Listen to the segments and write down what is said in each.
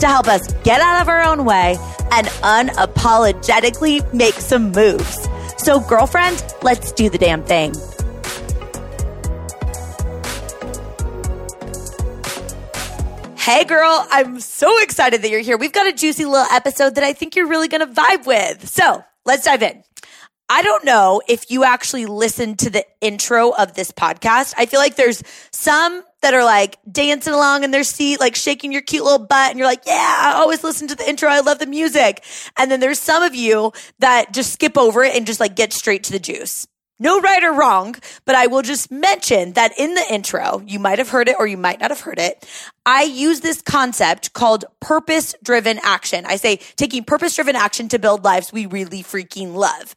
to help us get out of our own way and unapologetically make some moves. So, girlfriend, let's do the damn thing. Hey girl, I'm so excited that you're here. We've got a juicy little episode that I think you're really going to vibe with. So let's dive in. I don't know if you actually listened to the intro of this podcast. I feel like there's some that are like dancing along in their seat, like shaking your cute little butt. And you're like, yeah, I always listen to the intro. I love the music. And then there's some of you that just skip over it and just like get straight to the juice. No right or wrong, but I will just mention that in the intro, you might have heard it or you might not have heard it. I use this concept called purpose driven action. I say taking purpose driven action to build lives we really freaking love.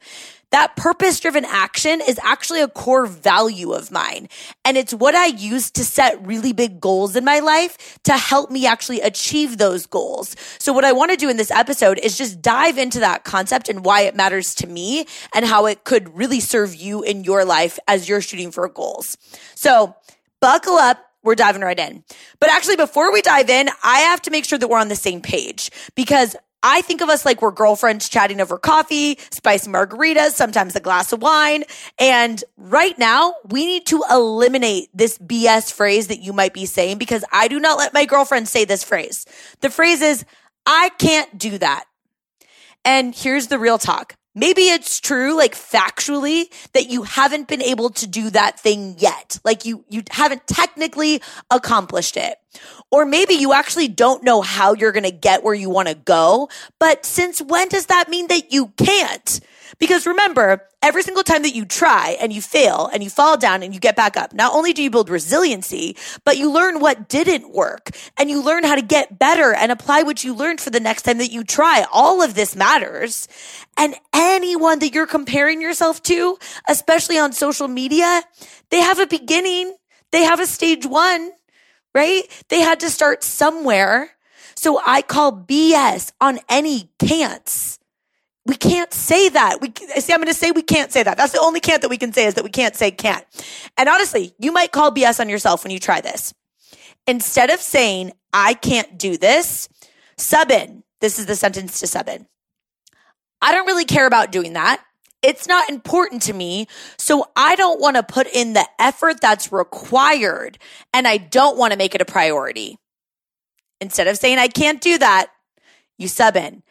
That purpose driven action is actually a core value of mine. And it's what I use to set really big goals in my life to help me actually achieve those goals. So what I want to do in this episode is just dive into that concept and why it matters to me and how it could really serve you in your life as you're shooting for goals. So buckle up we're diving right in. But actually, before we dive in, I have to make sure that we're on the same page because I think of us like we're girlfriends chatting over coffee, spicy margaritas, sometimes a glass of wine. And right now, we need to eliminate this BS phrase that you might be saying because I do not let my girlfriend say this phrase. The phrase is, I can't do that. And here's the real talk. Maybe it's true, like factually, that you haven't been able to do that thing yet. Like you, you haven't technically accomplished it. Or maybe you actually don't know how you're going to get where you want to go. But since when does that mean that you can't? Because remember, every single time that you try and you fail and you fall down and you get back up, not only do you build resiliency, but you learn what didn't work and you learn how to get better and apply what you learned for the next time that you try. All of this matters. And anyone that you're comparing yourself to, especially on social media, they have a beginning. They have a stage one, right? They had to start somewhere. So I call BS on any can'ts we can't say that. We see. I'm going to say we can't say that. That's the only can't that we can say is that we can't say can't. And honestly, you might call BS on yourself when you try this. Instead of saying I can't do this, sub in. This is the sentence to sub in. I don't really care about doing that. It's not important to me. So I don't want to put in the effort that's required and I don't want to make it a priority. Instead of saying I can't do that, you sub in.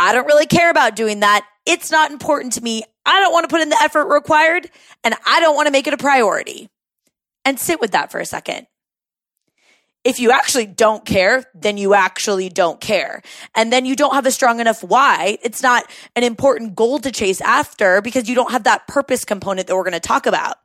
I don't really care about doing that. It's not important to me. I don't want to put in the effort required and I don't want to make it a priority. And sit with that for a second. If you actually don't care, then you actually don't care. And then you don't have a strong enough why. It's not an important goal to chase after because you don't have that purpose component that we're going to talk about.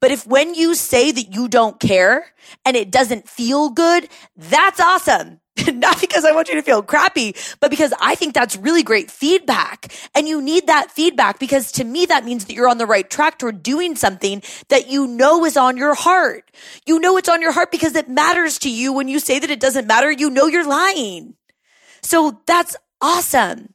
But if when you say that you don't care and it doesn't feel good, that's awesome. not because I want you to feel crappy, but because I think that's really great feedback. And you need that feedback because to me, that means that you're on the right track toward doing something that you know is on your heart. You know it's on your heart because it matters to you. When you say that it doesn't matter, you know you're lying. So that's awesome.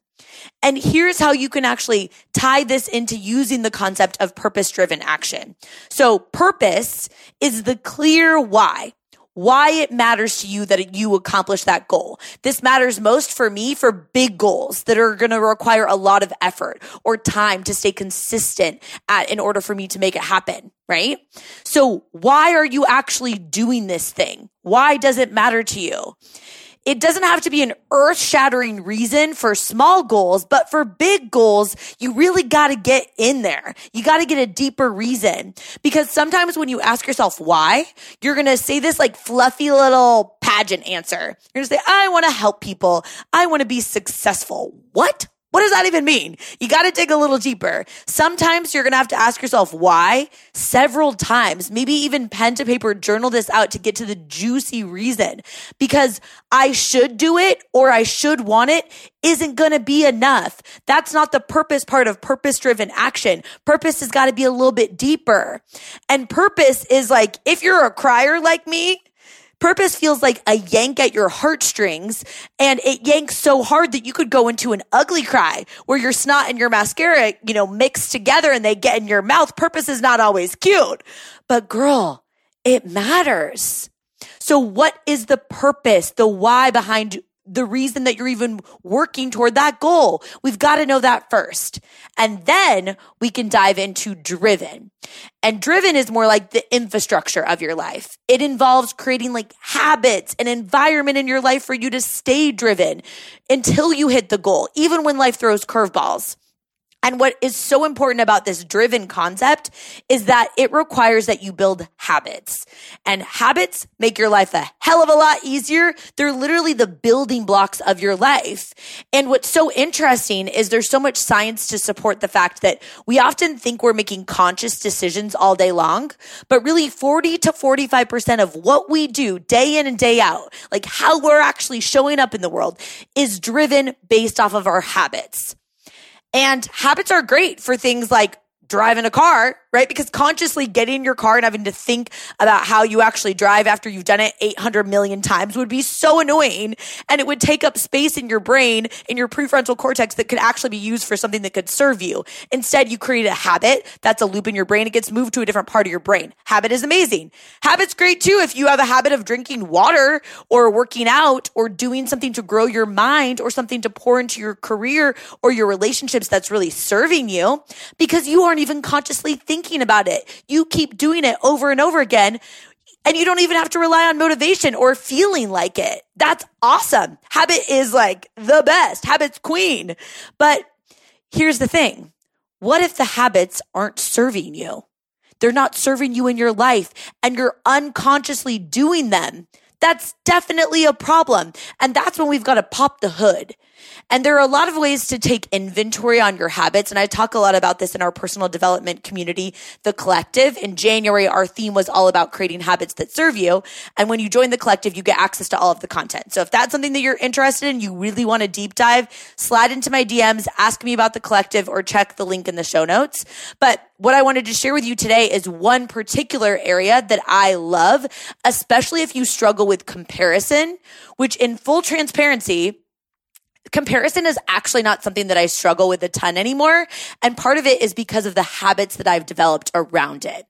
And here's how you can actually tie this into using the concept of purpose driven action. So purpose is the clear why why it matters to you that you accomplish that goal. This matters most for me for big goals that are going to require a lot of effort or time to stay consistent at in order for me to make it happen, right? So why are you actually doing this thing? Why does it matter to you? It doesn't have to be an earth shattering reason for small goals, but for big goals, you really got to get in there. You got to get a deeper reason because sometimes when you ask yourself why, you're going to say this like fluffy little pageant answer. You're going to say, I want to help people. I want to be successful. What? What does that even mean? You got to dig a little deeper. Sometimes you're going to have to ask yourself why several times, maybe even pen to paper, journal this out to get to the juicy reason. Because I should do it or I should want it isn't going to be enough. That's not the purpose part of purpose driven action. Purpose has got to be a little bit deeper. And purpose is like, if you're a crier like me, Purpose feels like a yank at your heartstrings and it yanks so hard that you could go into an ugly cry where your snot and your mascara, you know, mix together and they get in your mouth. Purpose is not always cute, but girl, it matters. So what is the purpose, the why behind the reason that you're even working toward that goal. We've got to know that first. And then we can dive into driven. And driven is more like the infrastructure of your life. It involves creating like habits, and environment in your life for you to stay driven until you hit the goal, even when life throws curveballs. And what is so important about this driven concept is that it requires that you build habits. And habits make your life a hell of a lot easier. They're literally the building blocks of your life. And what's so interesting is there's so much science to support the fact that we often think we're making conscious decisions all day long, but really 40 to 45% of what we do day in and day out, like how we're actually showing up in the world is driven based off of our habits. And habits are great for things like driving a car, right? Because consciously getting in your car and having to think about how you actually drive after you've done it 800 million times would be so annoying. And it would take up space in your brain, in your prefrontal cortex that could actually be used for something that could serve you. Instead, you create a habit. That's a loop in your brain. It gets moved to a different part of your brain. Habit is amazing. Habit's great too. If you have a habit of drinking water or working out or doing something to grow your mind or something to pour into your career or your relationships that's really serving you because you aren't even consciously thinking about it. You keep doing it over and over again. And you don't even have to rely on motivation or feeling like it. That's awesome. Habit is like the best. Habit's queen. But here's the thing. What if the habits aren't serving you? They're not serving you in your life and you're unconsciously doing them. That's definitely a problem. And that's when we've got to pop the hood. And there are a lot of ways to take inventory on your habits. And I talk a lot about this in our personal development community, The Collective. In January, our theme was all about creating habits that serve you. And when you join the collective, you get access to all of the content. So if that's something that you're interested in, you really want to deep dive, slide into my DMs, ask me about the collective or check the link in the show notes. But what I wanted to share with you today is one particular area that I love, especially if you struggle with comparison, which in full transparency, comparison is actually not something that I struggle with a ton anymore. And part of it is because of the habits that I've developed around it.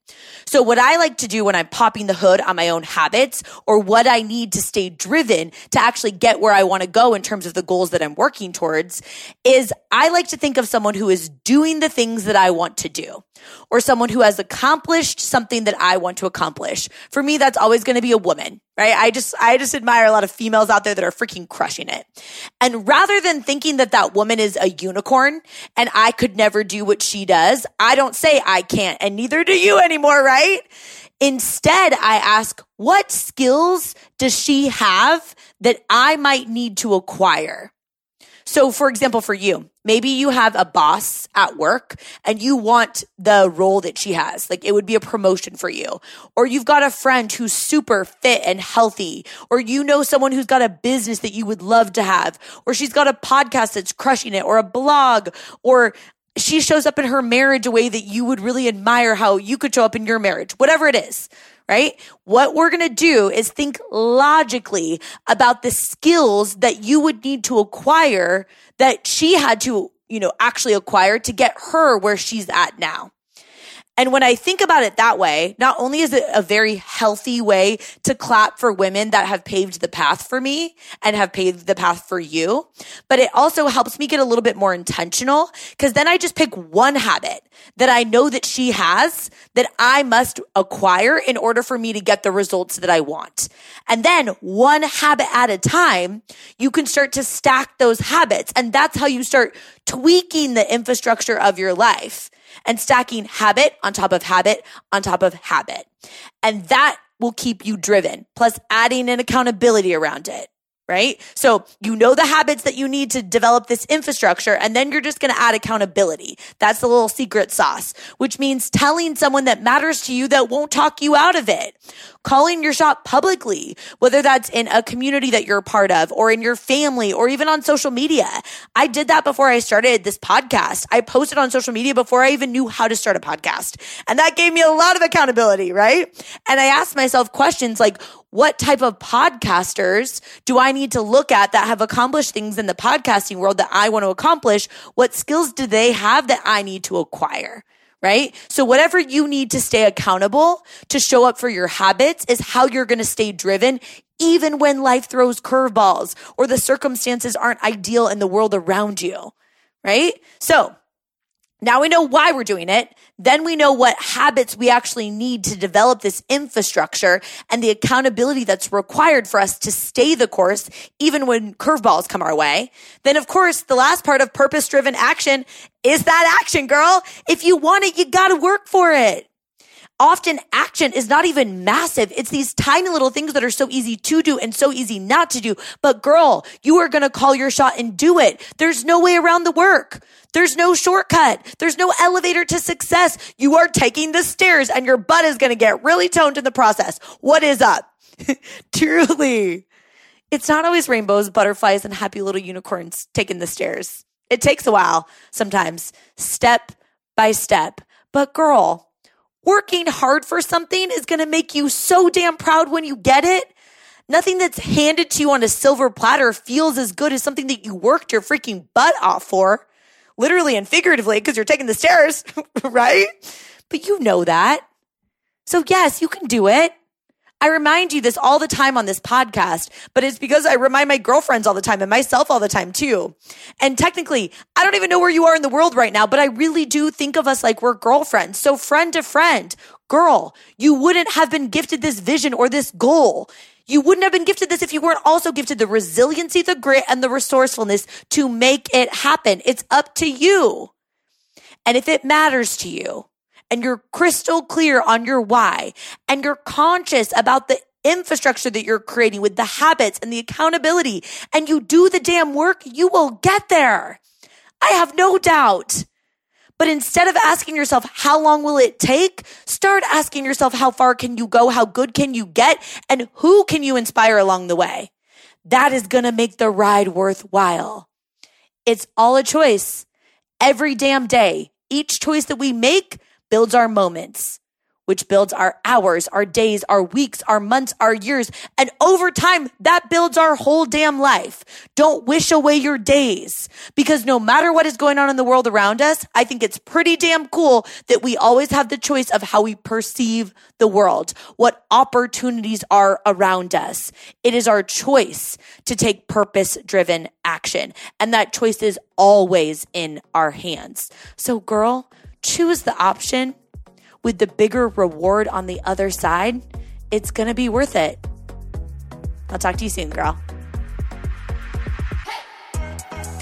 So what I like to do when I'm popping the hood on my own habits or what I need to stay driven to actually get where I want to go in terms of the goals that I'm working towards is I like to think of someone who is doing the things that I want to do or someone who has accomplished something that I want to accomplish. For me, that's always going to be a woman, right? I just, I just admire a lot of females out there that are freaking crushing it. And rather than thinking that that woman is a unicorn and I could never do what she does, I don't say I can't and neither do you anymore, right? Instead, I ask, what skills does she have that I might need to acquire? So, for example, for you, maybe you have a boss at work and you want the role that she has. Like it would be a promotion for you. Or you've got a friend who's super fit and healthy. Or you know someone who's got a business that you would love to have. Or she's got a podcast that's crushing it or a blog or she shows up in her marriage a way that you would really admire how you could show up in your marriage, whatever it is right? What we're going to do is think logically about the skills that you would need to acquire that she had to, you know, actually acquire to get her where she's at now. And when I think about it that way, not only is it a very healthy way to clap for women that have paved the path for me and have paved the path for you, but it also helps me get a little bit more intentional because then I just pick one habit that I know that she has that I must acquire in order for me to get the results that I want. And then one habit at a time, you can start to stack those habits. And that's how you start tweaking the infrastructure of your life and stacking habit on top of habit on top of habit. And that will keep you driven, plus adding an accountability around it. right? So you know the habits that you need to develop this infrastructure, and then you're just going to add accountability. That's the little secret sauce, which means telling someone that matters to you that won't talk you out of it. Calling your shot publicly, whether that's in a community that you're a part of or in your family or even on social media. I did that before I started this podcast. I posted on social media before I even knew how to start a podcast. And that gave me a lot of accountability, right? And I asked myself questions like, what type of podcasters do I need to look at that have accomplished things in the podcasting world that I want to accomplish? What skills do they have that I need to acquire? Right? So whatever you need to stay accountable to show up for your habits is how you're going to stay driven even when life throws curveballs or the circumstances aren't ideal in the world around you. Right? So now we know why we're doing it. Then we know what habits we actually need to develop this infrastructure and the accountability that's required for us to stay the course, even when curveballs come our way. Then, of course, the last part of purpose driven action is that action, girl. If you want it, you gotta work for it often action is not even massive. It's these tiny little things that are so easy to do and so easy not to do. But girl, you are going to call your shot and do it. There's no way around the work. There's no shortcut. There's no elevator to success. You are taking the stairs and your butt is going to get really toned in the process. What is up? Truly. It's not always rainbows, butterflies, and happy little unicorns taking the stairs. It takes a while sometimes, step by step. But girl, working hard for something is going to make you so damn proud when you get it. Nothing that's handed to you on a silver platter feels as good as something that you worked your freaking butt off for, literally and figuratively, because you're taking the stairs, right? But you know that. So yes, you can do it. I remind you this all the time on this podcast, but it's because I remind my girlfriends all the time and myself all the time too. And technically, I don't even know where you are in the world right now, but I really do think of us like we're girlfriends. So friend to friend, girl, you wouldn't have been gifted this vision or this goal. You wouldn't have been gifted this if you weren't also gifted the resiliency, the grit, and the resourcefulness to make it happen. It's up to you. And if it matters to you, and you're crystal clear on your why and you're conscious about the infrastructure that you're creating with the habits and the accountability and you do the damn work, you will get there. I have no doubt. But instead of asking yourself, how long will it take? Start asking yourself, how far can you go? How good can you get? And who can you inspire along the way? That is going to make the ride worthwhile. It's all a choice every damn day. Each choice that we make builds our moments, which builds our hours, our days, our weeks, our months, our years. And over time, that builds our whole damn life. Don't wish away your days because no matter what is going on in the world around us, I think it's pretty damn cool that we always have the choice of how we perceive the world, what opportunities are around us. It is our choice to take purpose driven action. And that choice is always in our hands. So girl, choose the option with the bigger reward on the other side, it's going to be worth it. I'll talk to you soon, girl.